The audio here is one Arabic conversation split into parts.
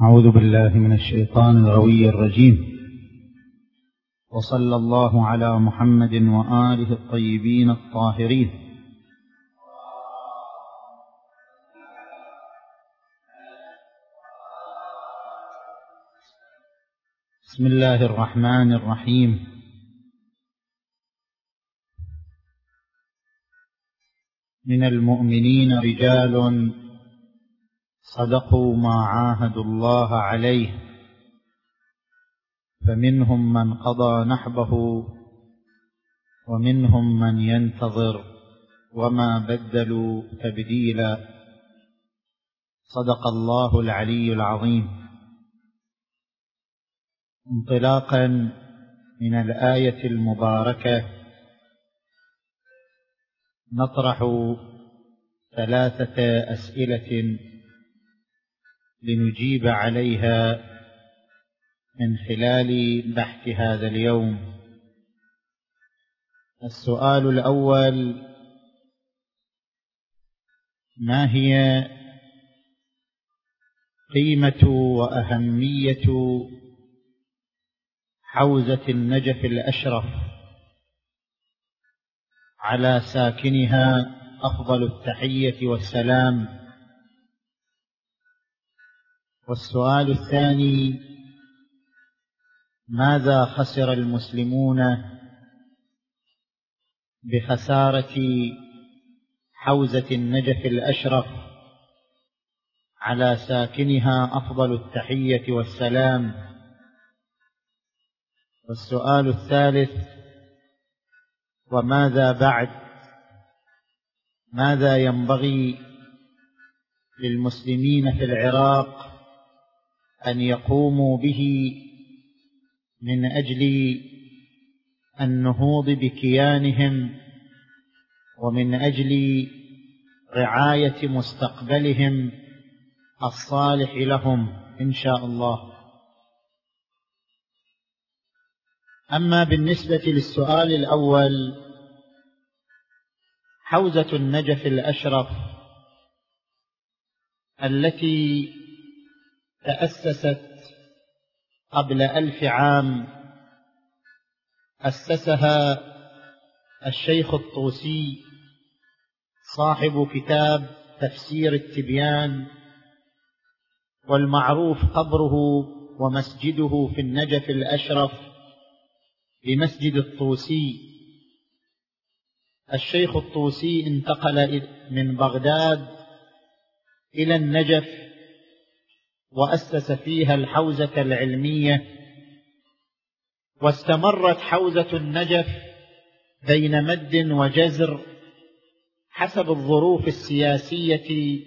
أعوذ بالله من الشيطان الغوي الرجيم. وصلى الله على محمد وآله الطيبين الطاهرين. بسم الله الرحمن الرحيم. من المؤمنين رجال صدقوا ما عاهدوا الله عليه. فمنهم من قضى نحبه ومنهم من ينتظر وما بدلوا تبديلا. صدق الله العلي العظيم. انطلاقا من الآية المباركة. نطرح ثلاثة أسئلة لنجيب عليها من خلال بحث هذا اليوم. السؤال الأول ما هي قيمة وأهمية حوزة النجف الأشرف على ساكنها؟ أفضل التحية والسلام. والسؤال الثاني ماذا خسر المسلمون بخسارة حوزة النجف الأشرف على ساكنها أفضل التحية والسلام؟ والسؤال الثالث وماذا بعد؟ ماذا ينبغي للمسلمين في العراق أن يقوموا به من أجل النهوض بكيانهم ومن أجل رعاية مستقبلهم الصالح لهم إن شاء الله. أما بالنسبة للسؤال الأول حوزة النجف الأشرف التي تأسست قبل ألف عام. أسسها الشيخ الطوسي صاحب كتاب تفسير التبيان والمعروف قبره ومسجده في النجف الأشرف بمسجد الطوسي. الشيخ الطوسي انتقل من بغداد إلى النجف وأسس فيها الحوزة العلمية واستمرت حوزة النجف بين مد وجزر حسب الظروف السياسية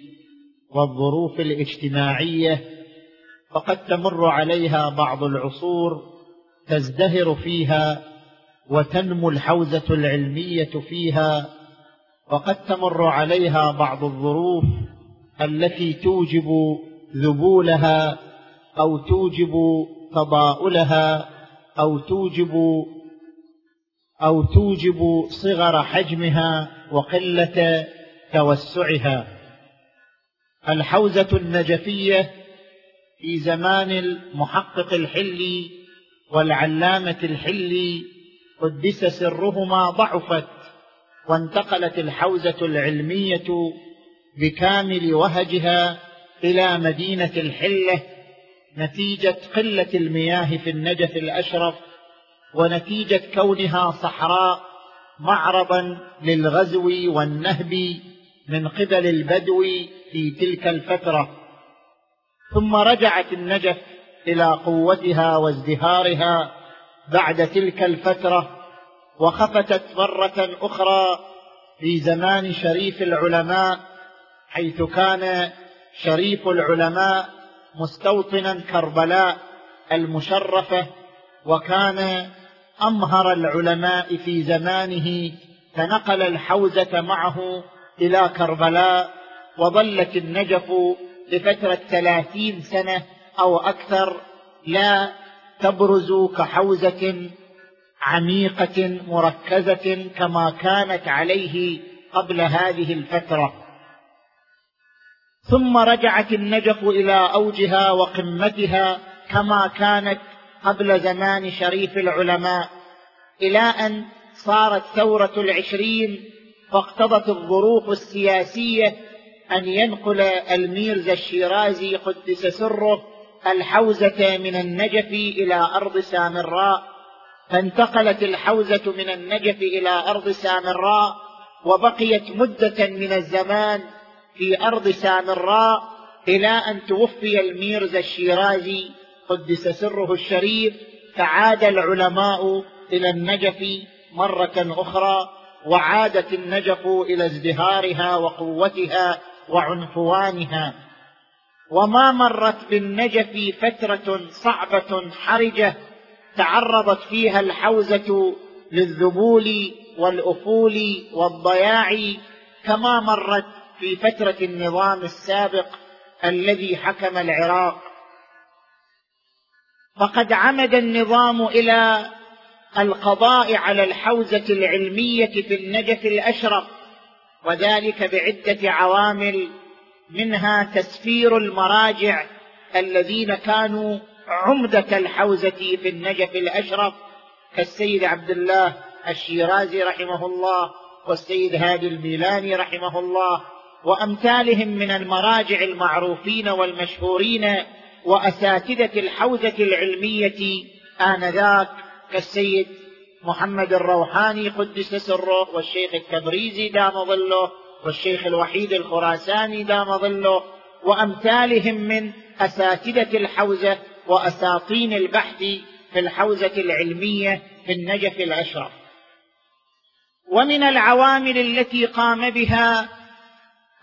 والظروف الاجتماعية فقد تمر عليها بعض العصور تزدهر فيها وتنمو الحوزة العلمية فيها وقد تمر عليها بعض الظروف التي توجب ذبولها أو توجب تضاؤلها أو توجب أو توجب صغر حجمها وقلة توسعها. الحوزة النجفية في زمان المحقق الحلي والعلامة الحلي قدس سرهما ضعفت وانتقلت الحوزة العلمية بكامل وهجها إلى مدينة الحلة نتيجة قلة المياه في النجف الأشرف ونتيجة كونها صحراء معرضا للغزو والنهب من قبل البدو في تلك الفترة. ثم رجعت النجف إلى قوتها وازدهارها بعد تلك الفترة وخفتت مرة أخرى في زمان شريف العلماء حيث كان شريف العلماء مستوطنا كربلاء المشرفة وكان أمهر العلماء في زمانه فنقل الحوزة معه إلى كربلاء وظلت النجف لفترة ثلاثين سنة أو أكثر لا تبرز كحوزة عميقة مركزة كما كانت عليه قبل هذه الفترة. ثم رجعت النجف إلى أوجها وقمتها كما كانت قبل زمان شريف العلماء إلى أن صارت ثورة العشرين فاقتضت الظروف السياسية أن ينقل الميرزا الشيرازي قدس سره الحوزة من النجف إلى أرض سامراء. فانتقلت الحوزة من النجف إلى أرض سامراء وبقيت مدة من الزمان في أرض سامراء إلى أن توفي الميرزا الشيرازي قدس سره الشريف فعاد العلماء إلى النجف مرة أخرى وعادت النجف إلى ازدهارها وقوتها وعنفوانها. وما مرت بالنجف فترة صعبة حرجة تعرضت فيها الحوزة للذبول والأفول والضياع كما مرت في فترة النظام السابق الذي حكم العراق. فقد عمد النظام إلى القضاء على الحوزة العلمية في النجف الأشرف وذلك بعدة عوامل منها تسفير المراجع الذين كانوا عمدة الحوزة في النجف الأشرف كالسيد عبد الله الشيرازي رحمه الله والسيد هادي الميلاني رحمه الله وأمثالهم من المراجع المعروفين والمشهورين وأساتذة الحوزة العلمية آنذاك كالسيد محمد الروحاني قدس سره والشيخ التبريزي دام ظله والشيخ الوحيد الخراساني دام ظله وأمثالهم من أساتذة الحوزة وأساطين البحث في الحوزة العلمية في النجف الأشرف ومن العوامل التي قام بها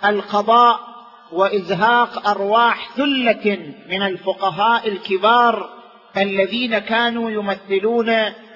القضاء وإزهاق أرواح ثلة من الفقهاء الكبار الذين كانوا يمثلون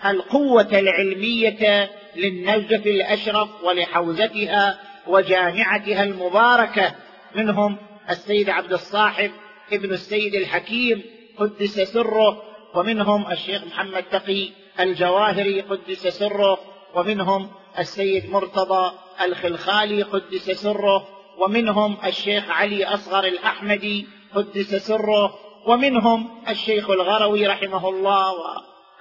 القوة العلمية للنجف الأشرف ولحوزتها وجامعتها المباركة. منهم السيد عبد الصاحب ابن السيد الحكيم قدس سره ومنهم الشيخ محمد تقي الجواهري قدس سره ومنهم السيد مرتضى الخلخالي قدس سره ومنهم الشيخ علي أصغر الأحمدي قدس سره ومنهم الشيخ الغروي رحمه الله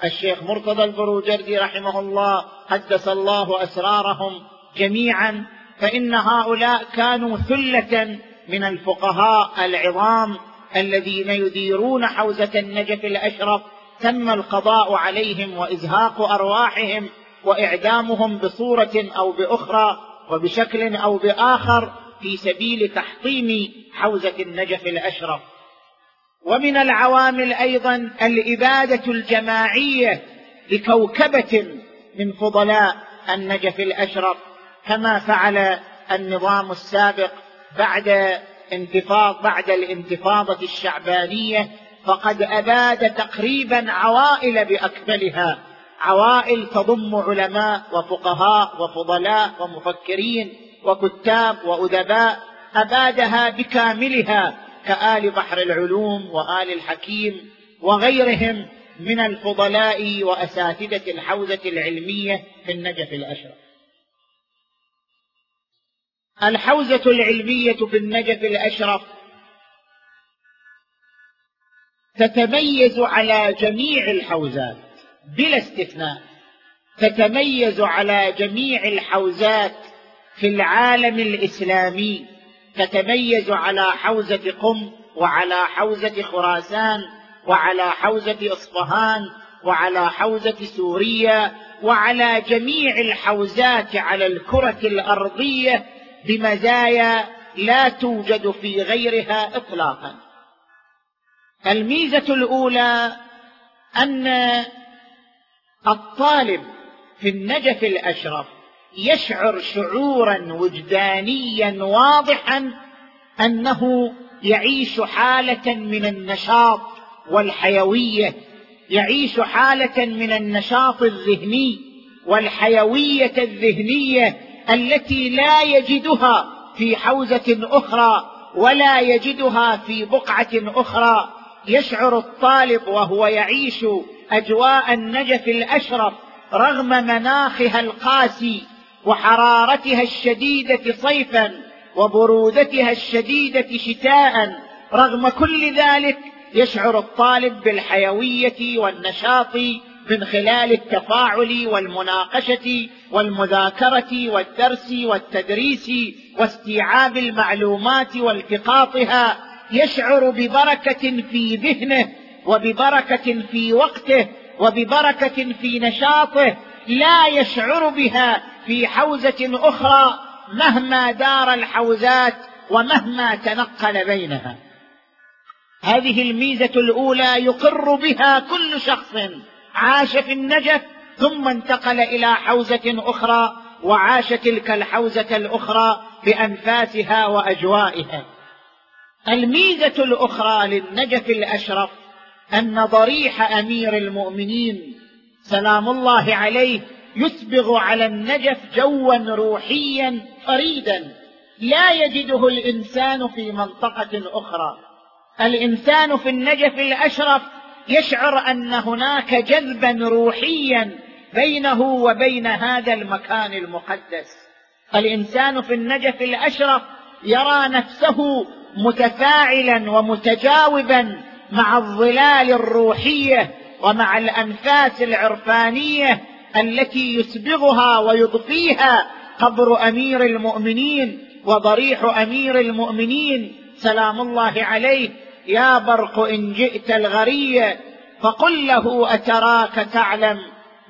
والشيخ مرتضى البروجردي رحمه الله قدس الله أسرارهم جميعا فإن هؤلاء كانوا ثلة من الفقهاء العظام الذين يديرون حوزة النجف الأشرف تم القضاء عليهم وإزهاق أرواحهم وإعدامهم بصورة أو بأخرى وبشكل أو بآخر في سبيل تحطيم حوزة النجف الأشرف. ومن العوامل أيضا الإبادة الجماعية لكوكبة من فضلاء النجف الأشرف كما فعل النظام السابق بعد انتفاض بعد الانتفاضة الشعبانية فقد أباد تقريبا عوائل بأكملها. عوائل تضم علماء وفقهاء وفضلاء ومفكرين وكتاب وأدباء أبادها بكاملها كآل بحر العلوم وآل الحكيم وغيرهم من الفضلاء وأساتذة الحوزة العلمية في النجف الأشرف. الحوزة العلمية في النجف الأشرف تتميز على جميع الحوزات بلا استثناء تتميز على جميع الحوزات في العالم الإسلامي تتميز على حوزة قم وعلى حوزة خراسان وعلى حوزة إصفهان وعلى حوزة سوريا وعلى جميع الحوزات على الكرة الأرضية بمزايا لا توجد في غيرها إطلاقا. الميزة الأولى أن الطالب في النجف الأشرف يشعر شعورا وجدانيا واضحا أنه يعيش حالة من النشاط والحيوية يعيش حالة من النشاط الذهني والحيوية الذهنية التي لا يجدها في حوزة أخرى ولا يجدها في بقعة أخرى. يشعر الطالب وهو يعيش أجواء النجف الأشرف رغم مناخها القاسي وحرارتها الشديدة صيفا وبرودتها الشديدة شتاء. رغم كل ذلك يشعر الطالب بالحيوية والنشاط من خلال التفاعل والمناقشة والمذاكرة والدرس والتدريس واستيعاب المعلومات والتقاطها. يشعر ببركة في ذهنه وببركة في وقته وببركة في نشاطه. لا يشعر بها في حوزة أخرى مهما دار الحوزات ومهما تنقل بينها. هذه الميزة الأولى يقر بها كل شخص. عاش في النجف ثم انتقل إلى حوزة أخرى وعاش تلك الحوزة الأخرى بأنفاسها وأجوائها. الميزة الأخرى للنجف الأشرف أن ضريح أمير المؤمنين سلام الله عليه يسبغ على النجف جوا روحيا فريدا. لا يجده الإنسان في منطقة أخرى. الإنسان في النجف الأشرف يشعر أن هناك جذبا روحيا بينه وبين هذا المكان المقدس. الإنسان في النجف الأشرف يرى نفسه متفاعلا ومتجاوبا مع الظلال الروحية ومع الأنفاس العرفانية التي يسبغها ويضفيها قبر أمير المؤمنين وضريح أمير المؤمنين. سلام الله عليه. يا برق إن جئت الغريه فقل له أتراك تعلم؟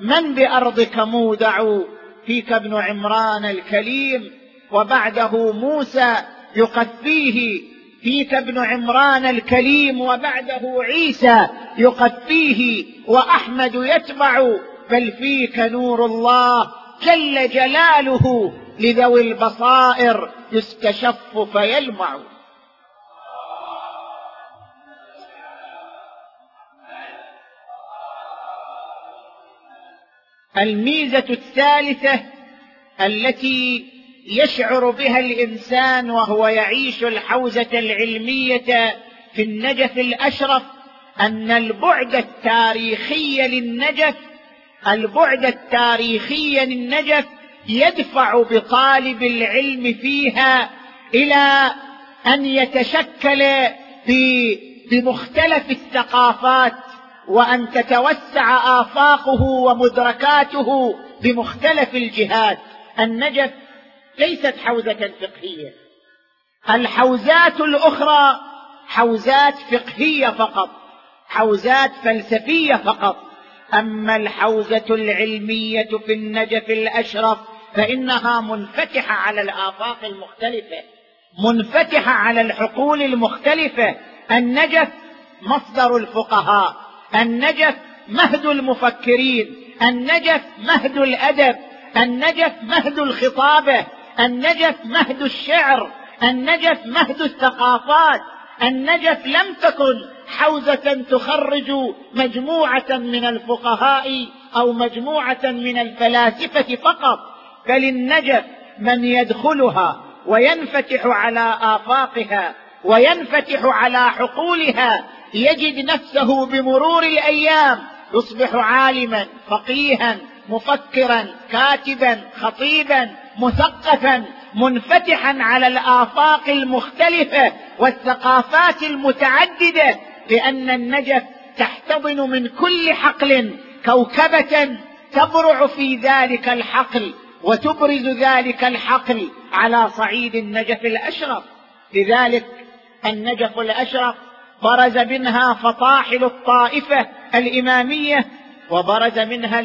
من بأرضك مودع؟ فيك ابن عمران الكليم. وبعده موسى يقفيه فيك ابن عمران الكليم. وبعده عيسى يقفيه. وأحمد يتبع بل فيك نور الله جل جلاله لذوي البصائر يستشف فيلمع. الميزة الثالثة التي يشعر بها الإنسان وهو يعيش الحوزة العلمية في النجف الأشرف أن البعد التاريخي للنجف البعد التاريخي للنجف يدفع بطالب العلم فيها إلى أن يتشكل بمختلف الثقافات وأن تتوسع آفاقه ومدركاته بمختلف الجهات. النجف ليست حوزة فقهية. الحوزات الأخرى حوزات فقهية فقط حوزات فلسفية فقط. أما الحوزة العلمية في النجف الأشرف فإنها منفتحة على الآفاق المختلفة. منفتحة على الحقول المختلفة. النجف مصدر الفقهاء. النجف مهد المفكرين. النجف مهد الأدب. النجف مهد الخطابة. النجف مهد الشعر. النجف مهد الثقافات. النجف لم تكن حوزة تخرج مجموعة من الفقهاء أو مجموعة من الفلاسفة فقط بل النجف من يدخلها وينفتح على آفاقها وينفتح على حقولها يجد نفسه بمرور الأيام يصبح عالما فقيها مفكرا كاتبا خطيبا مثقفا منفتحا على الآفاق المختلفة والثقافات المتعددة. لأن النجف تحتضن من كل حقل كوكبة تبرع في ذلك الحقل وتبرز ذلك الحقل على صعيد النجف الأشرف. لذلك النجف الأشرف برز منها فطاحل الطائفة الإمامية وبرز منها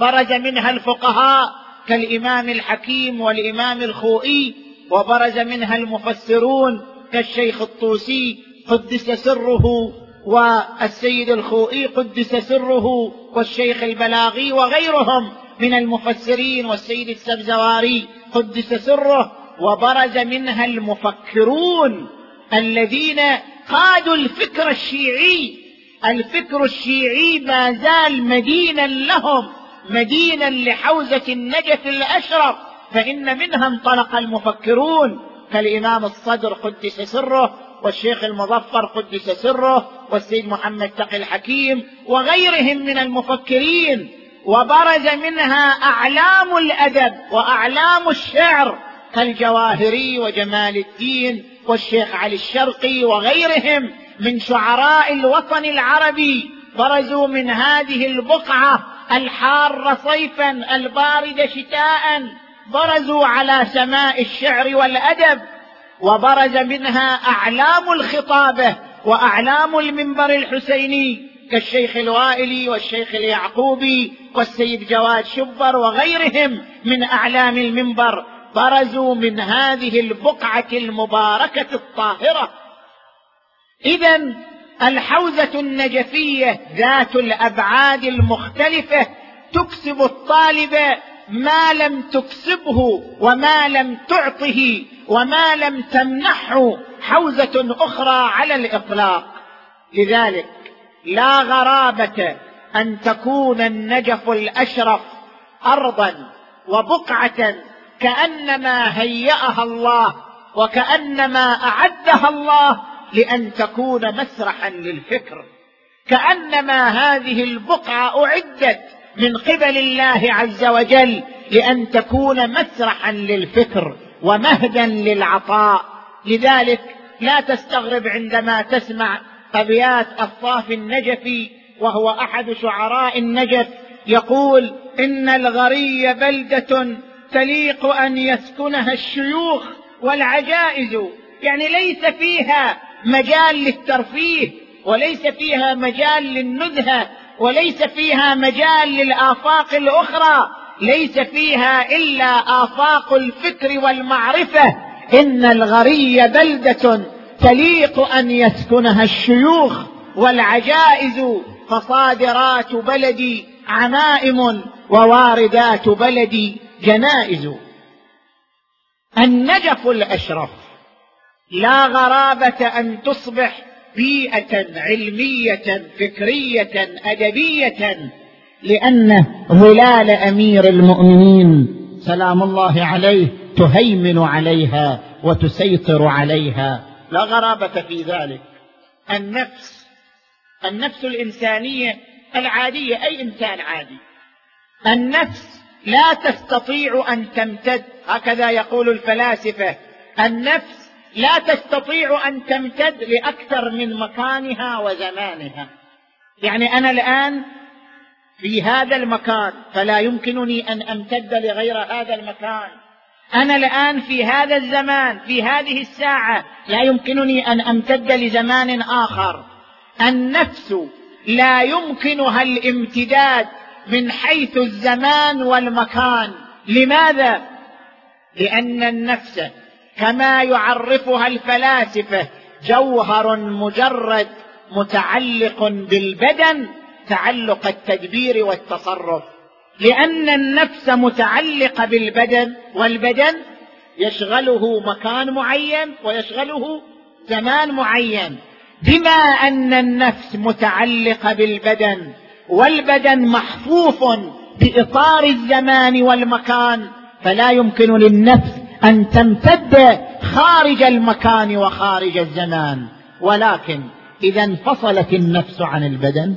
برز منها الفقهاء كالإمام الحكيم والإمام الخوئي وبرز منها المفسرون كالشيخ الطوسي قدس سره والسيد الخوئي قدس سره والشيخ البلاغي وغيرهم من المفسرين والسيد السبزواري قدس سره وبرز منها المفكرون الذين قادوا الفكر الشيعي. الفكر الشيعي ما زال مدينا لهم مدينا لحوزة النجف الأشرف فإن منها انطلق المفكرون. كالامام الصدر قدس سره والشيخ المظفر قدس سره والسيد محمد تقي الحكيم وغيرهم من المفكرين وبرز منها أعلام الأدب وأعلام الشعر كالجواهري وجمال الدين والشيخ علي الشرقي وغيرهم من شعراء الوطن العربي برزوا من هذه البقعة الحاره صيفا البارده شتاء برزوا على سماء الشعر والأدب وبرز منها أعلام الخطابة وأعلام المنبر الحسيني كالشيخ الوائلي والشيخ اليعقوبي والسيد جواد شبر وغيرهم من أعلام المنبر برزوا من هذه البقعة المباركة الطاهرة. اذا الحوزة النجفية ذات الأبعاد المختلفة تكسب الطالب ما لم تكسبه وما لم تعطه وما لم تمنحه حوزة أخرى على الإطلاق. لذلك لا غرابة أن تكون النجف الأشرف ارضا وبقعة كأنما هيأها الله وكأنما أعدها الله لأن تكون مسرحا للفكر. كأنما هذه البقعة أعدت من قبل الله عز وجل لأن تكون مسرحا للفكر ومهدا للعطاء. لذلك لا تستغرب عندما تسمع ابيات الطاف النجفي وهو أحد شعراء النجف يقول إن الغري بلدة تليق أن يسكنها الشيوخ والعجائز. يعني ليس فيها مجال للترفيه وليس فيها مجال للنزهه وليس فيها مجال للآفاق الأخرى ليس فيها إلا آفاق الفكر والمعرفة. إن الغري بلدة تليق أن يسكنها الشيوخ والعجائز فصادرات بلدي عمائم وواردات بلدي جنائز. النجف الأشرف لا غرابة أن تصبح بيئة علمية فكرية أدبية لأن ظلال أمير المؤمنين سلام الله عليه تهيمن عليها وتسيطر عليها. لا غرابة في ذلك. النفس النفس الإنسانية العادية أي إنسان عادي. النفس لا تستطيع أن تمتد هكذا يقول الفلاسفة. النفس لا تستطيع أن تمتد لأكثر من مكانها وزمانها. يعني أنا الآن في هذا المكان فلا يمكنني أن أمتد لغير هذا المكان. أنا الآن في هذا الزمان في هذه الساعة لا يمكنني أن أمتد لزمان آخر. النفس لا يمكنها الامتداد من حيث الزمان والمكان. لماذا؟ لأن النفس كما يعرفها الفلاسفة جوهر مجرد متعلق بالبدن تعلق التدبير والتصرف. لأن النفس متعلقة بالبدن والبدن يشغله مكان معين ويشغله زمان معين. بما أن النفس متعلقة بالبدن والبدن محفوف بإطار الزمان والمكان فلا يمكن للنفس أن تمتد خارج المكان وخارج الزمان. ولكن إذا انفصلت النفس عن البدن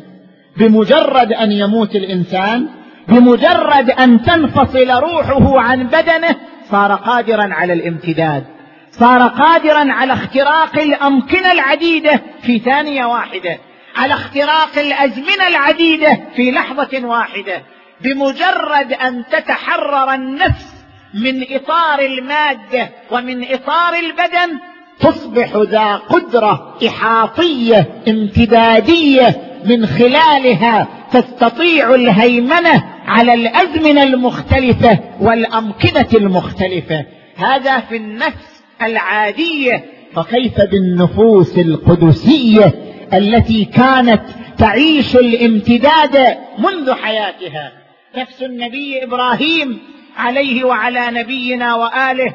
بمجرد أن يموت الإنسان بمجرد أن تنفصل روحه عن بدنه صار قادرا على الامتداد. صار قادرا على اختراق الأمكنة العديدة في ثانية واحدة على اختراق الأزمنة العديدة في لحظة واحدة. بمجرد أن تتحرر النفس من إطار المادة ومن إطار البدن تصبح ذا قدرة إحاطية امتدادية من خلالها تستطيع الهيمنة على الأزمنة المختلفة والأمكنة المختلفة. هذا في النفس العادية. فكيف بالنفوس القدسية التي كانت تعيش الامتداد منذ حياتها؟ نفس النبي إبراهيم عليه وعلى نبينا وآله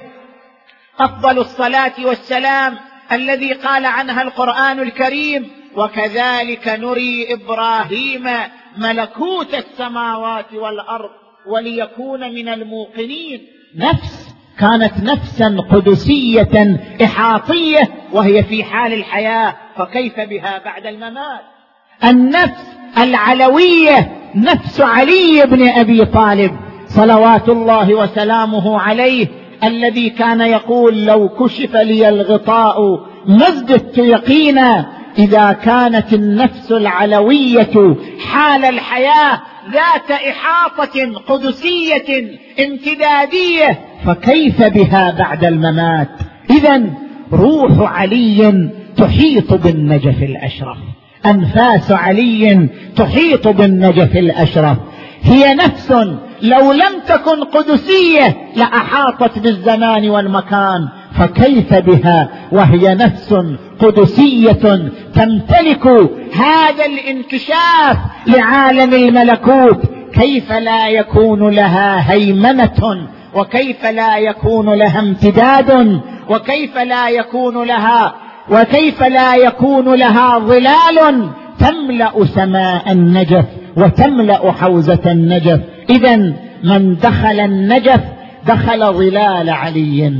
أفضل الصلاة والسلام الذي قال عنها القرآن الكريم وكذلك نري إبراهيم ملكوت السماوات والأرض وليكون من الموقنين. نفس كانت نفسا قدسية إحاطية وهي في حال الحياة فكيف بها بعد الممات؟ النفس العلوية نفس علي بن أبي طالب. صلوات الله وسلامه عليه الذي كان يقول لو كشف لي الغطاء ما ازددت يقينا؟ إذا كانت النفس العلوية حال الحياة ذات إحاطة قدسية امتدادية فكيف بها بعد الممات؟ اذا روح علي تحيط بالنجف الأشرف. أنفاس علي تحيط بالنجف الأشرف. هي نفس لو لم تكن قدسية لأحاطت بالزمان والمكان فكيف بها؟ وهي نفس قدسية تمتلك هذا الانكشاف لعالم الملكوت. كيف لا يكون لها هيمنة؟ وكيف لا يكون لها امتداد؟ وكيف لا يكون لها وكيف لا يكون لها ظلال؟ تملأ سماء النجف وتملأ حوزة النجف. اذا من دخل النجف دخل ظلال علي.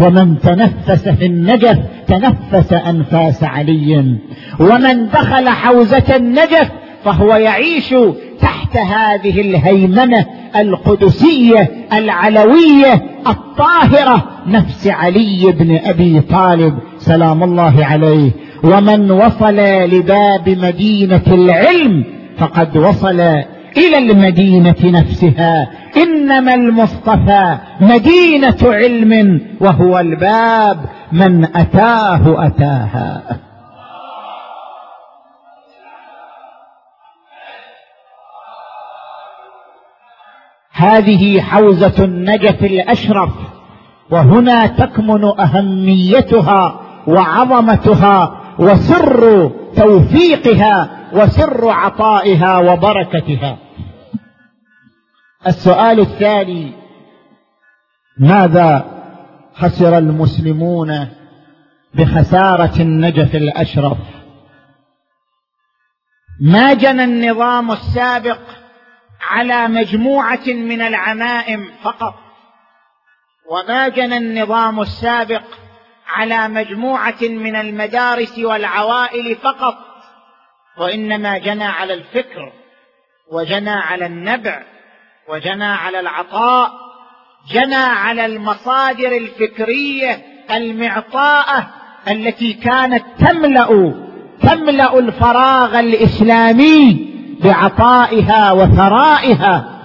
ومن تنفس في النجف تنفس أنفاس علي. ومن دخل حوزة النجف فهو يعيش تحت هذه الهيمنة القدسية العلوية الطاهرة نفس علي بن أبي طالب سلام الله عليه. ومن وصل لباب مدينة العلم فقد وصل إلى المدينة نفسها. إنما المصطفى مدينة علم وهو الباب من أتاه أتاها. هذه حوزة النجف الأشرف وهنا تكمن أهميتها وعظمتها وسر توفيقها وسر عطائها وبركتها. السؤال الثاني ماذا خسر المسلمون بخسارة النجف الأشرف؟ ما جنى النظام السابق على مجموعة من العمائم فقط وما جنى النظام السابق على مجموعة من المدارس والعوائل فقط وإنما جنى على الفكر وجنى على النبع وجنى على العطاء جنى على المصادر الفكرية المعطاءة التي كانت تملأ تملأ الفراغ الإسلامي بعطائها وثرائها.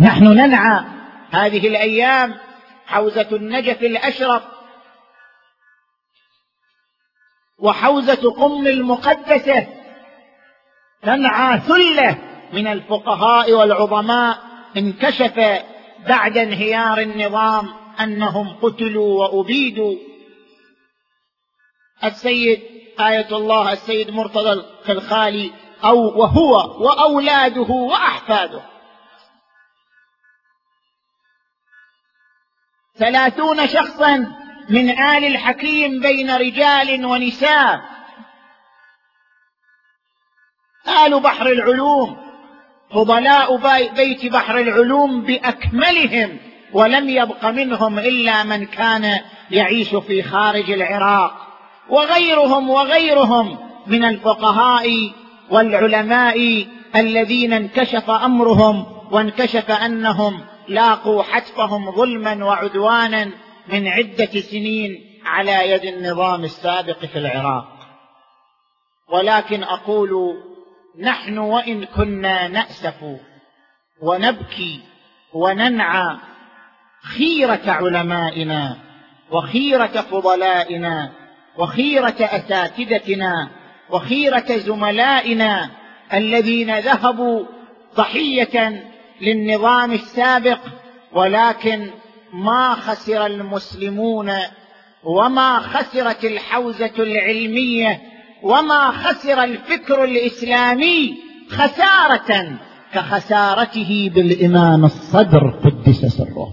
نحن ننعى هذه الأيام حوزة النجف الأشرف وحوزة قم المقدسة تنعى ثلة من الفقهاء والعظماء انكشف بعد انهيار النظام أنهم قتلوا وأبيدوا. السيد آية الله السيد مرتضى الخلخالي أو وهو وأولاده وأحفاده. ثلاثون شخصا من آل الحكيم بين رجال ونساء. آل بحر العلوم فضلاء بيت بحر العلوم بأكملهم ولم يبق منهم إلا من كان يعيش في خارج العراق. وغيرهم وغيرهم من الفقهاء والعلماء الذين انكشف أمرهم وانكشف أنهم لاقوا حتفهم ظلما وعدوانا من عدة سنين على يد النظام السابق في العراق. ولكن أقول نحن وإن كنا نأسف ونبكي وننعى خيرة علمائنا وخيرة فضلائنا وخيرة أساتذتنا وخيرة زملائنا الذين ذهبوا ضحية للنظام السابق ولكن ما خسر المسلمون وما خسرت الحوزة العلمية وما خسر الفكر الإسلامي خسارة كخسارته بالإمام الصدر قدس سره.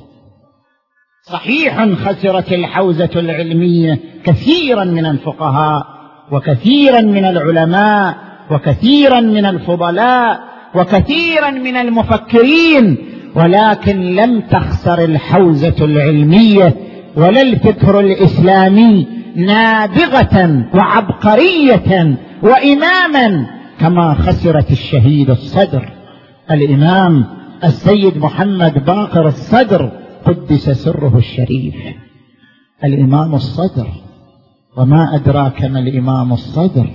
صحيح خسرت الحوزة العلمية كثيرا من الفقهاء وكثيرا من العلماء وكثيرا من الفضلاء وكثيرا من المفكرين ولكن لم تخسر الحوزة العلمية ولا الفكر الإسلامي نابغة وعبقرية وإماما كما خسرت الشهيد الصدر الإمام السيد محمد باقر الصدر قدس سره الشريف. الإمام الصدر وما أدراك ما الإمام الصدر؟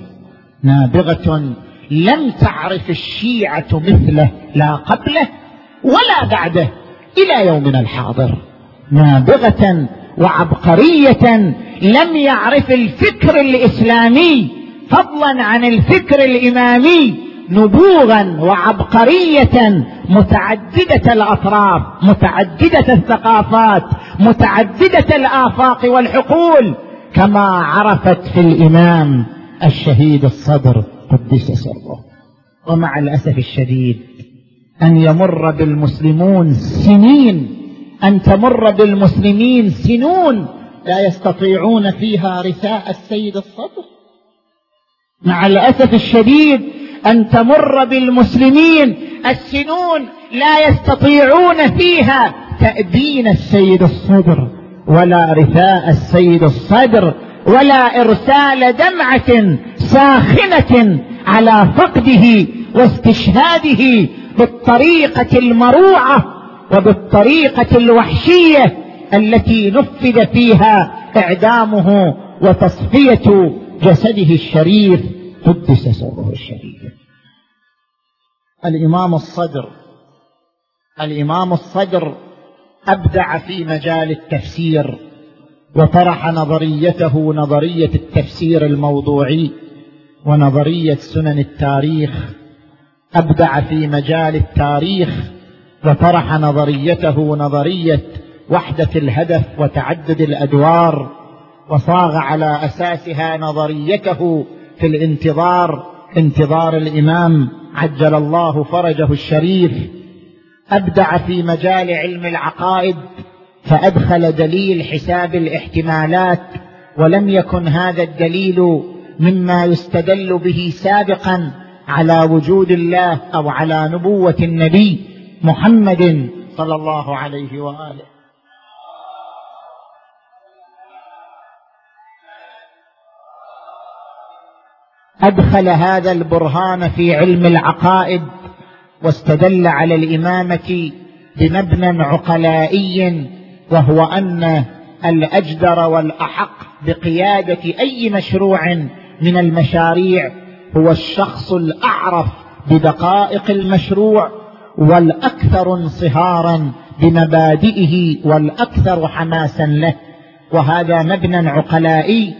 نابغة لم تعرف الشيعة مثله لا قبله. ولا بعده إلى يومنا الحاضر. نابغة وعبقرية لم يعرف الفكر الإسلامي فضلا عن الفكر الإمامي نبوغا وعبقرية متعددة الأطراف متعددة الثقافات متعددة الآفاق والحقول كما عرفت في الإمام الشهيد الصدر قدس سره ومع الأسف الشديد أن يمر بالمسلمون سنين أن تمر بالمسلمين سنون لا يستطيعون فيها رثاء السيد الصدر. مع الأسف الشديد أن تمر بالمسلمين السنون لا يستطيعون فيها تأبين السيد الصدر ولا رثاء السيد الصدر ولا إرسال دمعة ساخنة على فقده واستشهاده بالطريقة المروعة وبالطريقة الوحشية التي نفذ فيها إعدامه وتصفية جسده الشريف قدس سره الشريف. الإمام الصدر الإمام الصدر أبدع في مجال التفسير وطرح نظريته نظرية التفسير الموضوعي ونظرية سنن التاريخ أبدع في مجال التاريخ وطرح نظريته نظرية وحدة الهدف وتعدد الأدوار وصاغ على أساسها نظريته في الانتظار. انتظار الإمام عجل الله فرجه الشريف. أبدع في مجال علم العقائد فأدخل دليل حساب الاحتمالات ولم يكن هذا الدليل مما يستدل به سابقا على وجود الله أو على نبوة النبي محمد صلى الله عليه وآله. أدخل هذا البرهان في علم العقائد واستدل على الإمامة بمبنى عقلائي وهو أن الأجدر والأحق بقيادة أي مشروع من المشاريع هو الشخص الأعرف بدقائق المشروع والأكثر انصهارا بمبادئه والأكثر حماسا له. وهذا مبنى عقلائي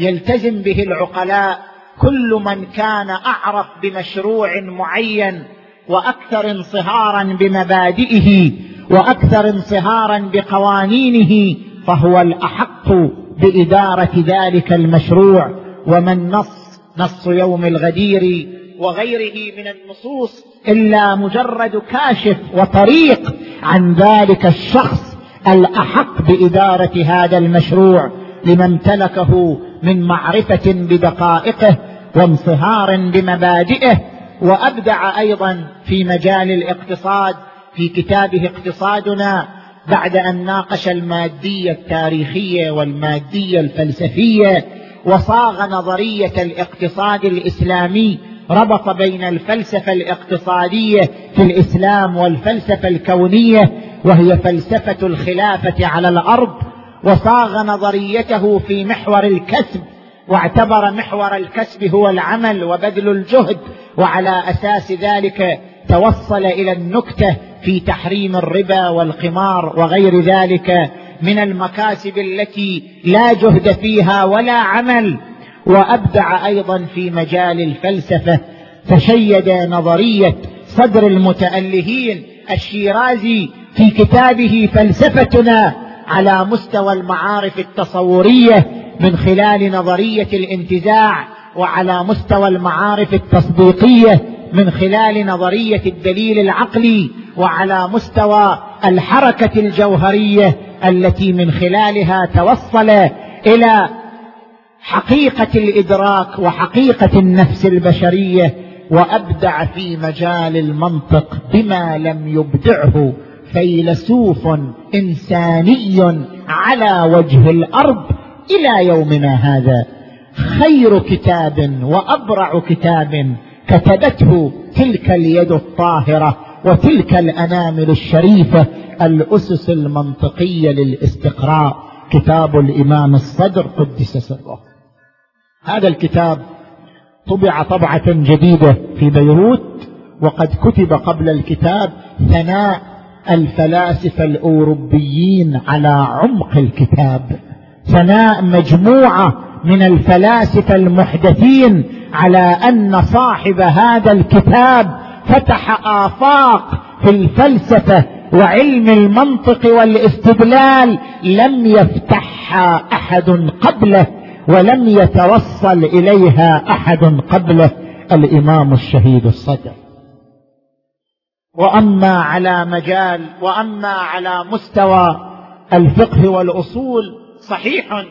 يلتزم به العقلاء كل من كان أعرف بمشروع معين وأكثر انصهارا بمبادئه وأكثر انصهارا بقوانينه فهو الأحق بإدارة ذلك المشروع. ومن نص نص يوم الغدير وغيره من النصوص إلا مجرد كاشف وطريق عن ذلك الشخص الأحق بإدارة هذا المشروع لما امتلكه من معرفة بدقائقه وانصهار بمبادئه وأبدع أيضا في مجال الاقتصاد في كتابه اقتصادنا بعد أن ناقش المادية التاريخية والمادية الفلسفية وصاغ نظرية الاقتصاد الإسلامي ربط بين الفلسفة الاقتصادية في الإسلام والفلسفة الكونية وهي فلسفة الخلافة على الأرض وصاغ نظريته في محور الكسب واعتبر محور الكسب هو العمل وبذل الجهد وعلى أساس ذلك توصل إلى النكتة في تحريم الربا والقمار وغير ذلك من المكاسب التي لا جهد فيها ولا عمل وأبدع أيضا في مجال الفلسفة فشيد نظرية صدر المتألهين الشيرازي في كتابه فلسفتنا على مستوى المعارف التصورية من خلال نظرية الانتزاع وعلى مستوى المعارف التصديقية من خلال نظرية الدليل العقلي وعلى مستوى الحركة الجوهرية التي من خلالها توصل إلى حقيقة الإدراك وحقيقة النفس البشرية وأبدع في مجال المنطق بما لم يبدعه فيلسوف إنساني على وجه الأرض إلى يومنا هذا. خير كتاب وأبرع كتاب كتبته تلك اليد الطاهرة وتلك الأنامل الشريفة الأسس المنطقية للاستقراء كتاب الإمام الصدر قدس سره. هذا الكتاب طبع طبعة جديدة في بيروت وقد كتب قبل الكتاب ثناء الفلاسفة الأوروبيين على عمق الكتاب. ثناء مجموعة من الفلاسفة المحدثين على أن صاحب هذا الكتاب فتح آفاق في الفلسفة وعلم المنطق والاستدلال لم يفتحها أحد قبله ولم يتوصل إليها أحد قبله الإمام الشهيد الصدر. وأما على مجال وأما على مستوى الفقه والأصول صحيح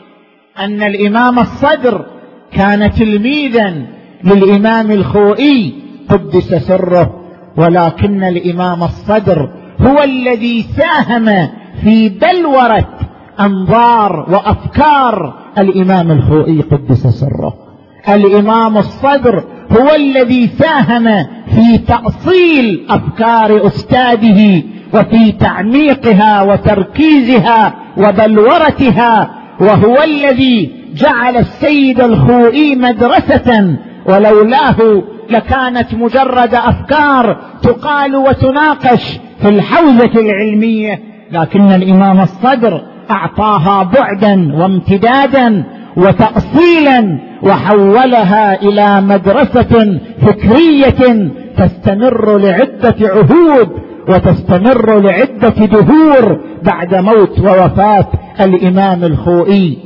أن الإمام الصدر كان تلميذا للإمام الخوئي قدس سره ولكن الإمام الصدر هو الذي ساهم في بلورة أنظار وأفكار الإمام الخوئي قدس سره. الإمام الصدر هو الذي ساهم في تأصيل أفكار أستاذه وفي تعميقها وتركيزها وبلورتها وهو الذي جعل السيد الخوئي مدرسة. ولولاه لكانت مجرد أفكار تقال وتناقش في الحوزة العلمية لكن الإمام الصدر أعطاها بعدا وامتدادا وتاصيلا وحولها إلى مدرسة فكرية تستمر لعدة عهود وتستمر لعدة دهور بعد موت ووفاة الإمام الخوئي.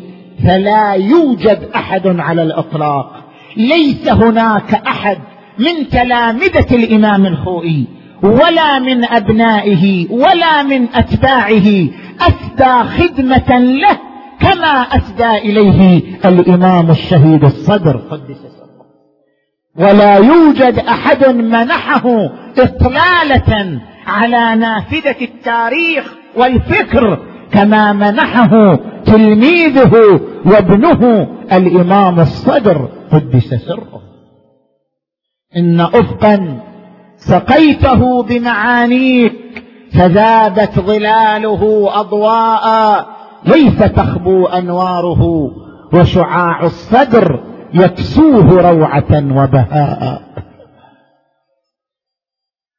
فلا يوجد أحد على الإطلاق. ليس هناك أحد من تلامذة الإمام الخوئي. ولا من أبنائه ولا من أتباعه اسدى خدمة له كما اسدى إليه الإمام الشهيد الصدر. قدس ولا يوجد أحد منحه إطلالة على نافذة التاريخ والفكر كما منحه تلميذه وابنه الإمام الصدر قدس سره. إن افقا سقيته بمعانيك فذابت ظلاله أضواء ليس تخبو أنواره وشعاع الصدر يكسوه روعة وبهاء.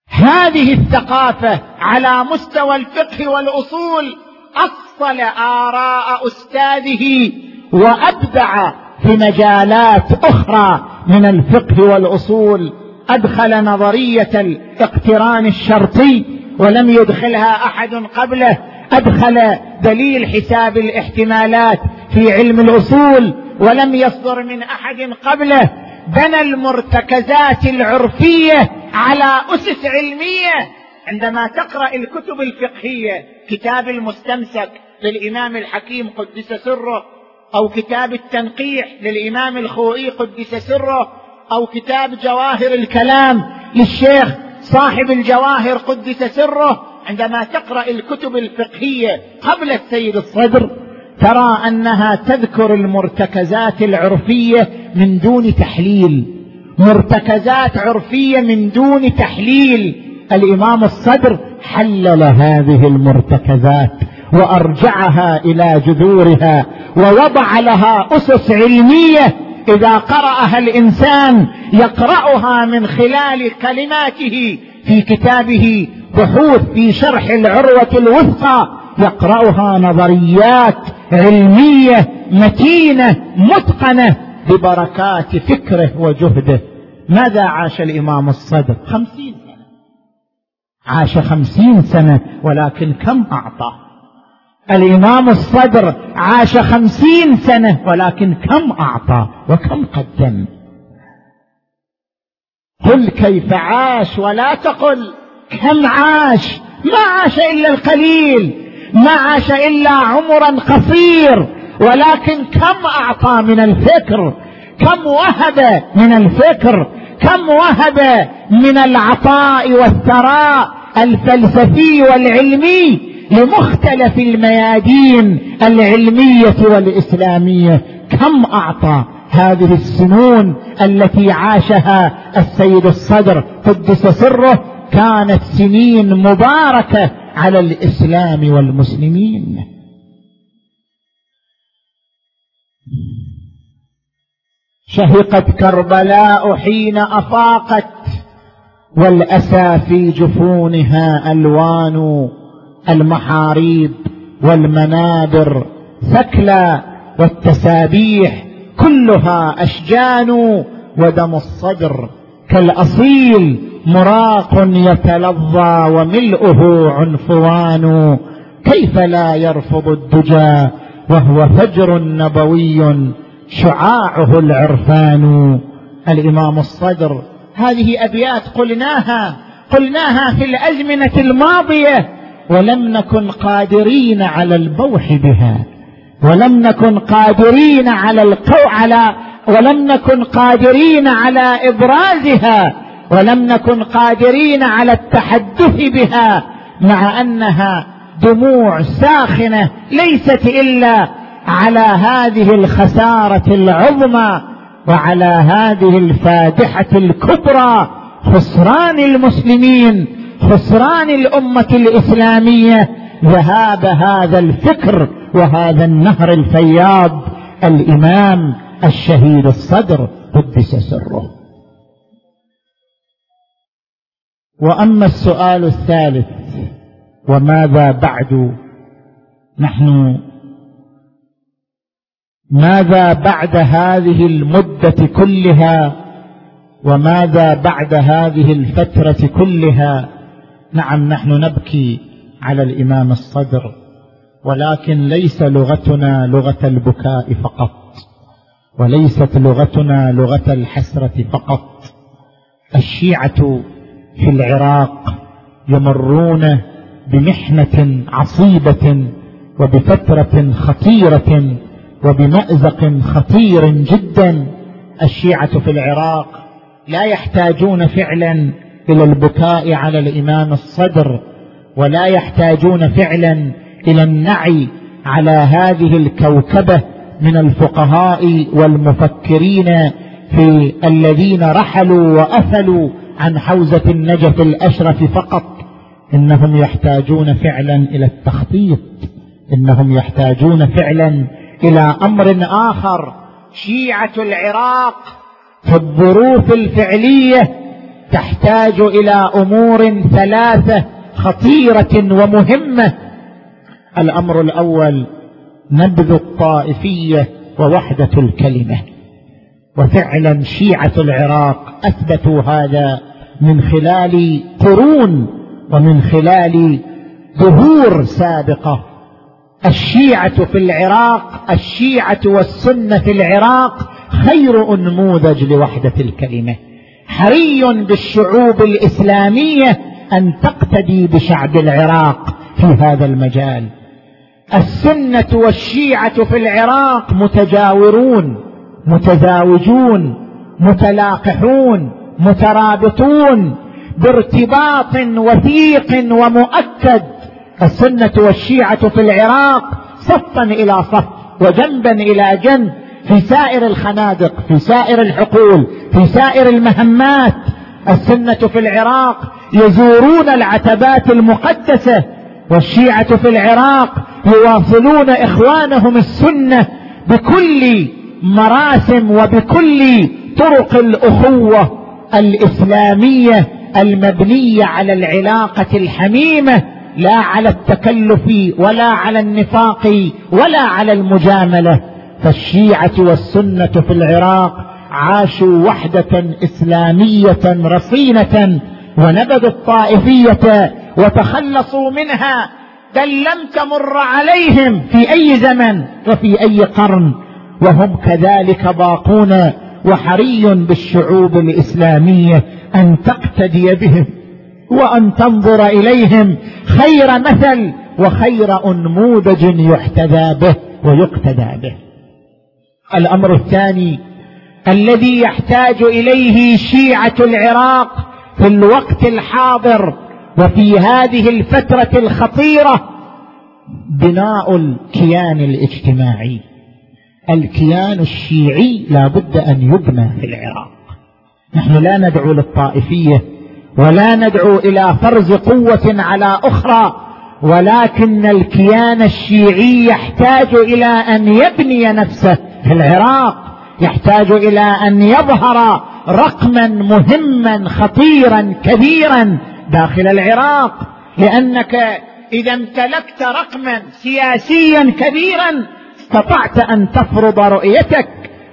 هذه الثقافة على مستوى الفقه والأصول اصل آراء أستاذه وابدع في مجالات أخرى من الفقه والأصول. أدخل نظرية الاقتران الشرطي ولم يدخلها أحد قبله. أدخل دليل حساب الاحتمالات في علم الأصول ولم يصدر من أحد قبله. بنى المرتكزات العرفية على أسس علمية. عندما تقرأ الكتب الفقهية كتاب المستمسك للإمام الحكيم قدس سره أو كتاب التنقيح للإمام الخوئي قدس سره أو كتاب جواهر الكلام للشيخ صاحب الجواهر قدس سره عندما تقرأ الكتب الفقهية قبل السيد الصدر ترى أنها تذكر المرتكزات العرفية من دون تحليل. مرتكزات عرفية من دون تحليل. الإمام الصدر حلل هذه المرتكزات وأرجعها إلى جذورها ووضع لها أسس علمية إذا قرأها الإنسان يقرأها من خلال كلماته في كتابه بحوث في شرح العروة الوثقى يقرأها نظريات علمية متينة متقنة ببركات فكره وجهده. ماذا عاش الإمام الصدر؟ خمسين سنة. عاش خمسين سنة ولكن كم اعطى الإمام الصدر عاش خمسين سنة ولكن كم أعطى وكم قدم؟ قل كيف عاش ولا تقل. كم عاش؟ ما عاش إلا القليل. ما عاش إلا عمرا قصير. ولكن كم أعطى من الفكر؟ كم وهب من الفكر؟ كم وهب من العطاء والثراء الفلسفي والعلمي؟ لمختلف الميادين العلمية والإسلامية. كم أعطى هذه السنون التي عاشها السيد الصدر قدس سره؟ كانت سنين مباركة على الإسلام والمسلمين. شهقت كربلاء حين أفاقت والأسى في جفونها ألوان المحاريب والمنابر ثكلى والتسابيح كلها أشجان ودم الصدر. كالأصيل مراق يتلظى وملؤه عنفوان. كيف لا يرفض الدجى وهو فجر نبوي شعاعه العرفان. الإمام الصدر هذه أبيات قلناها قلناها في الأزمنة الماضية. ولم نكن قادرين على البوح بها. ولم نكن قادرين على القو على ولم نكن قادرين على إبرازها. ولم نكن قادرين على التحدث بها مع أنها دموع ساخنة ليست إلا على هذه الخسارة العظمى وعلى هذه الفادحة الكبرى خسران المسلمين. خسران الأمة الإسلامية ذهاب هذا الفكر وهذا النهر الفياض الإمام الشهيد الصدر قدس سره. وأما السؤال الثالث وماذا بعد؟ نحن ماذا بعد هذه المدة كلها؟ وماذا بعد هذه الفترة كلها؟ نعم نحن نبكي على الإمام الصدر ولكن ليس لغتنا لغة البكاء فقط وليست لغتنا لغة الحسرة فقط. الشيعة في العراق يمرون بمحنة عصيبة وبفترة خطيرة وبمأزق خطير جدا. الشيعة في العراق لا يحتاجون فعلا إلى البكاء على الإمام الصدر ولا يحتاجون فعلا إلى النعي على هذه الكوكبة من الفقهاء والمفكرين في الذين رحلوا واثلوا عن حوزة النجف الأشرف فقط. إنهم يحتاجون فعلا إلى التخطيط. إنهم يحتاجون فعلا إلى أمر آخر شيعة العراق في الظروف الفعلية تحتاج إلى أمور ثلاثة خطيرة ومهمة. الأمر الأول نبذ الطائفية ووحدة الكلمة. وفعلا شيعة العراق أثبتوا هذا من خلال قرون ومن خلال دهور سابقة. الشيعة في العراق الشيعة والسنة في العراق خير أنموذج لوحدة الكلمة. حري بالشعوب الإسلامية أن تقتدي بشعب العراق في هذا المجال. السنة والشيعة في العراق متجاورون متزاوجون متلاقحون مترابطون بارتباط وثيق ومؤكد. السنة والشيعة في العراق صفا إلى صف وجنبا إلى جنب. في سائر الخنادق في سائر الحقول في سائر المهمات. السنة في العراق يزورون العتبات المقدسة والشيعة في العراق يواصلون إخوانهم السنة بكل مراسم وبكل طرق الأخوة الإسلامية المبنية على العلاقة الحميمة لا على التكلف ولا على النفاق ولا على المجاملة. فالشيعة والسنة في العراق عاشوا وحدة إسلامية رصينة ونبذوا الطائفية وتخلصوا منها بل لم تمر عليهم في أي زمن وفي أي قرن وهم كذلك باقون وحري بالشعوب الإسلامية أن تقتدي بهم وأن تنظر إليهم خير مثل وخير أنموذج يحتذى به ويقتدى به. الأمر الثاني الذي يحتاج إليه شيعة العراق في الوقت الحاضر وفي هذه الفترة الخطيرة بناء الكيان الاجتماعي. الكيان الشيعي لا بد أن يبنى في العراق. نحن لا ندعو للطائفية ولا ندعو إلى فرز قوة على أخرى ولكن الكيان الشيعي يحتاج إلى أن يبني نفسه في العراق يحتاج إلى أن يظهر رقما مهما خطيرا كبيرا داخل العراق لأنك إذا امتلكت رقما سياسيا كبيرا استطعت أن تفرض رؤيتك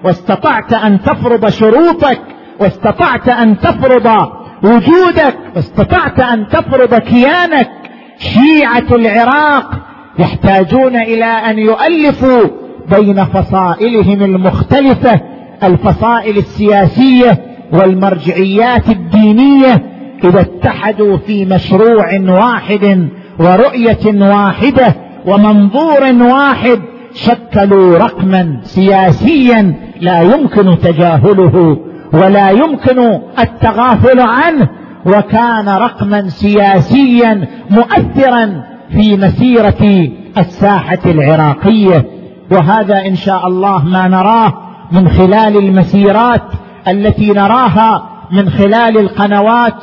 واستطعت أن تفرض شروطك واستطعت أن تفرض وجودك واستطعت أن تفرض كيانك. شيعة العراق يحتاجون إلى أن يؤلفوا بين فصائلهم المختلفة الفصائل السياسية والمرجعيات الدينية إذا اتحدوا في مشروع واحد ورؤية واحدة ومنظور واحد شكلوا رقما سياسيا لا يمكن تجاهله ولا يمكن التغافل عنه وكان رقما سياسيا مؤثرا في مسيرة الساحة العراقية. وهذا إن شاء الله ما نراه من خلال المسيرات التي نراها من خلال القنوات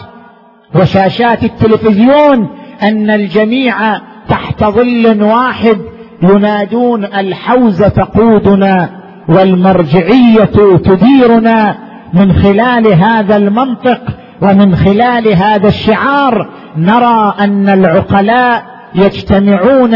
وشاشات التلفزيون أن الجميع تحت ظل واحد ينادون الحوزه تقودنا والمرجعية تديرنا من خلال هذا المنطق ومن خلال هذا الشعار نرى أن العقلاء يجتمعون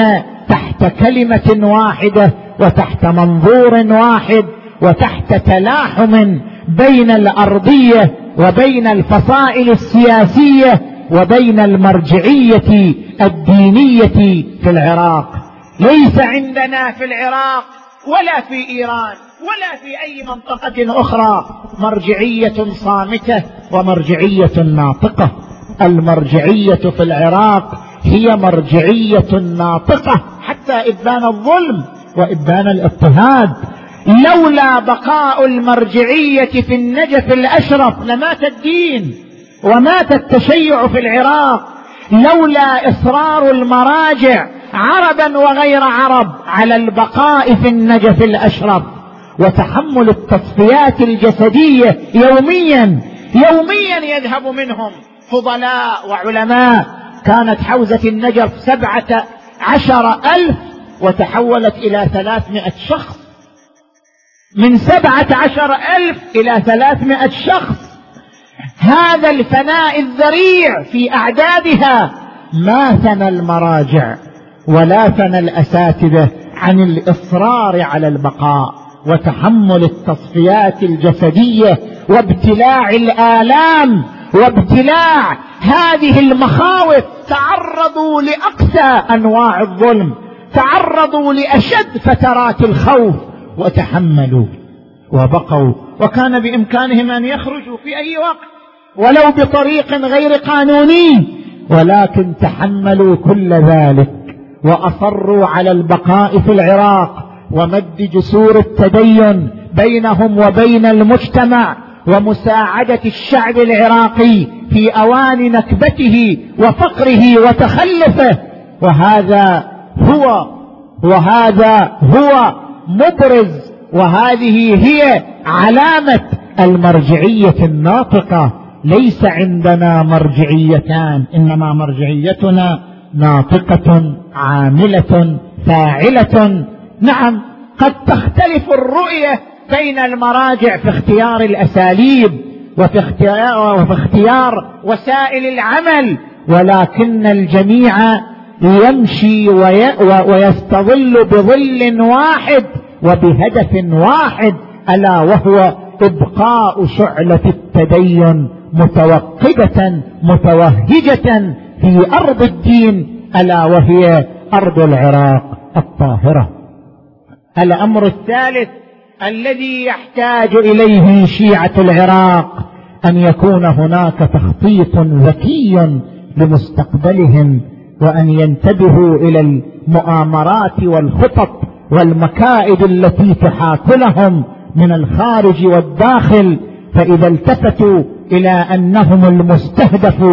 تحت كلمة واحدة وتحت منظور واحد وتحت تلاحم بين الأرضية وبين الفصائل السياسية وبين المرجعية الدينية في العراق. ليس عندنا في العراق ولا في إيران ولا في أي منطقة أخرى مرجعية صامتة ومرجعية ناطقة. المرجعية في العراق هي مرجعية ناطقة حتى ابان الظلم وإبان الاضطهاد. لولا بقاء المرجعية في النجف الأشرف لمات الدين ومات التشيع في العراق. لولا إصرار المراجع عربا وغير عرب على البقاء في النجف الأشرف. وتحمل التصفيات الجسدية يوميا يوميا يذهب منهم فضلاء وعلماء. كانت حوزة النجف سبعة عشر ألف وتحولت إلى ثلاثمائة شخص. من سبعة عشر ألف إلى ثلاثمائة شخص. هذا الفناء الذريع في أعدادها ما ثنى المراجع ولا ثنى الأساتذة عن الإصرار على البقاء وتحمل التصفيات الجسدية وابتلاع الآلام وابتلاع هذه المخاوف. تعرضوا لأقسى أنواع الظلم. تعرضوا لأشد فترات الخوف وتحملوا وبقوا وكان بإمكانهم أن يخرجوا في أي وقت ولو بطريق غير قانوني ولكن تحملوا كل ذلك وأصروا على البقاء في العراق ومد جسور التدين بينهم وبين المجتمع ومساعدة الشعب العراقي في أوان نكبته وفقره وتخلفه وهذا هو وهذا هو مبرز وهذه هي علامة المرجعية الناطقة. ليس عندنا مرجعيتان إنما مرجعيتنا ناطقة عاملة فاعلة. نعم قد تختلف الرؤية بين المراجع في اختيار الأساليب وفي اختيار, وفي اختيار وسائل العمل ولكن الجميع يمشي وي ويستظل بظل واحد وبهدف واحد ألا وهو إبقاء شعلة التدين متوقدة متوهجة في أرض الدين ألا وهي أرض العراق الطاهرة. الأمر الثالث الذي يحتاج إليه شيعة العراق أن يكون هناك تخطيط ذكي لمستقبلهم وأن ينتبهوا إلى المؤامرات والخطط والمكائد التي تحاك لهم من الخارج والداخل فإذا التفتوا إلى أنهم المستهدف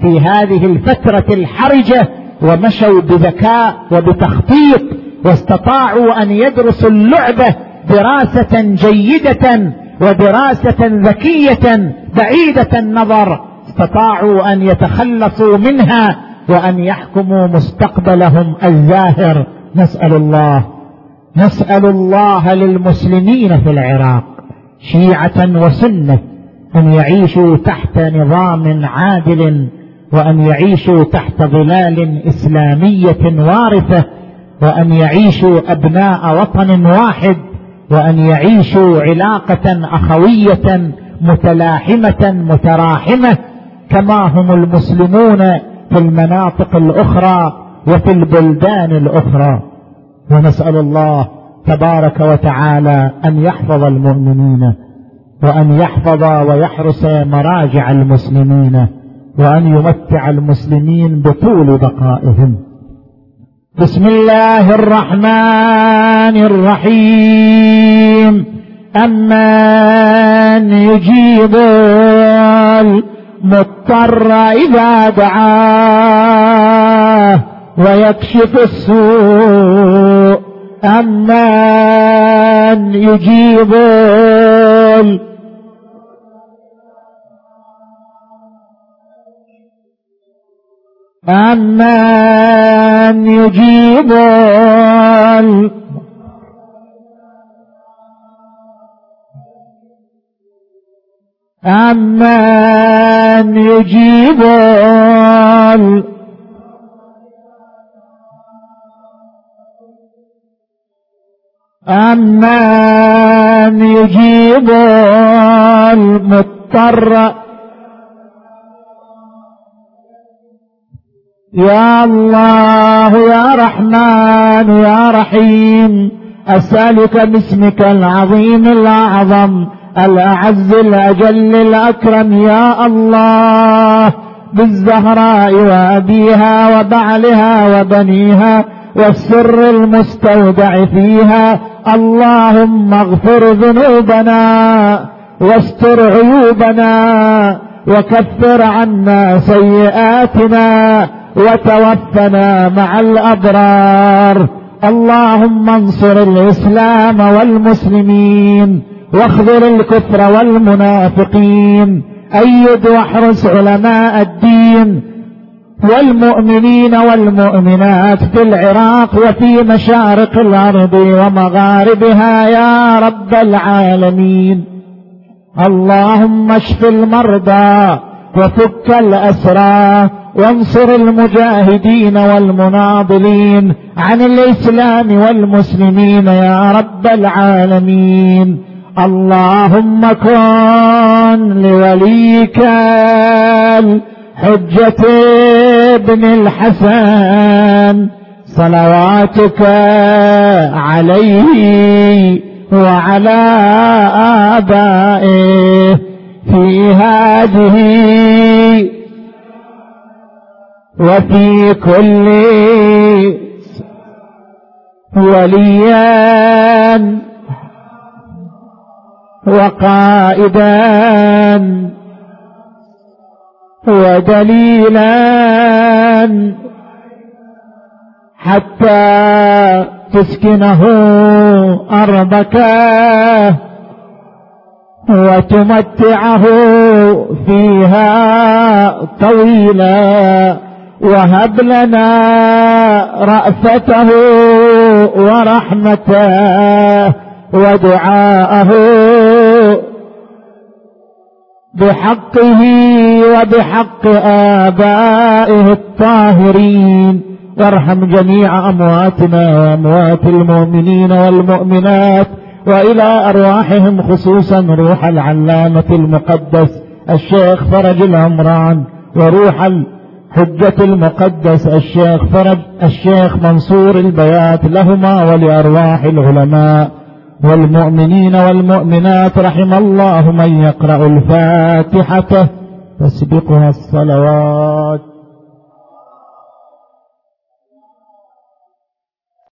في هذه الفترة الحرجة ومشوا بذكاء وبتخطيط واستطاعوا أن يدرسوا اللعبة دراسة جيدة ودراسة ذكية بعيدة النظر استطاعوا أن يتخلصوا منها وأن يحكموا مستقبلهم الزاهر نسأل الله نسأل الله للمسلمين في العراق شيعة وسنة أن يعيشوا تحت نظام عادل وأن يعيشوا تحت ظلال إسلامية وارثة وأن يعيشوا أبناء وطن واحد وأن يعيشوا علاقة أخوية متلاحمة متراحمة كما هم المسلمون في المناطق الأخرى وفي البلدان الأخرى. ونسأل الله تبارك وتعالى أن يحفظ المؤمنين وأن يحفظ ويحرس مراجع المسلمين وأن يمتع المسلمين بطول بقائهم. بسم الله الرحمن الرحيم. أمن يجيب المضطر إذا دعاه ويكشف السوء أمن يجيب أمن يجيب أمن يجيب أمن يجيب المضطر. يا الله يا رحمن يا رحيم أسألك باسمك العظيم الأعظم الأعز الأجل الأكرم يا الله بالزهراء وأبيها وبعلها وبنيها والسر المستودع فيها اللهم اغفر ذنوبنا واستر عيوبنا وكفر عنا سيئاتنا وتوفنا مع الأبرار اللهم انصر الإسلام والمسلمين واخذل الكفر والمنافقين. أيد واحرس علماء الدين والمؤمنين والمؤمنات في العراق وفي مشارق الأرض ومغاربها يا رب العالمين. اللهم اشف المرضى وفك الأسرى وانصر المجاهدين والمناضلين عن الإسلام والمسلمين يا رب العالمين. اللهم كن لوليك الحجة ابن الحسن صلواتك عليه وعلى آبائه في هذه وفي كل وليا. وقائدا ودليلا حتى تسكنه أرضك وتمتعه فيها طويلا. وهب لنا رأفته ورحمته ودعاءه بحقه وبحق آبائه الطاهرين. وارحم جميع أمواتنا وأموات المؤمنين والمؤمنات وإلى أرواحهم خصوصا روح العلامة المقدس الشيخ فرج العمران وروح الحجة المقدس الشيخ فرج الشيخ منصور البيات لهما ولأرواح العلماء. والمؤمنين والمؤمنات رحم الله من يقرأ الفاتحة تسبقها الصلوات.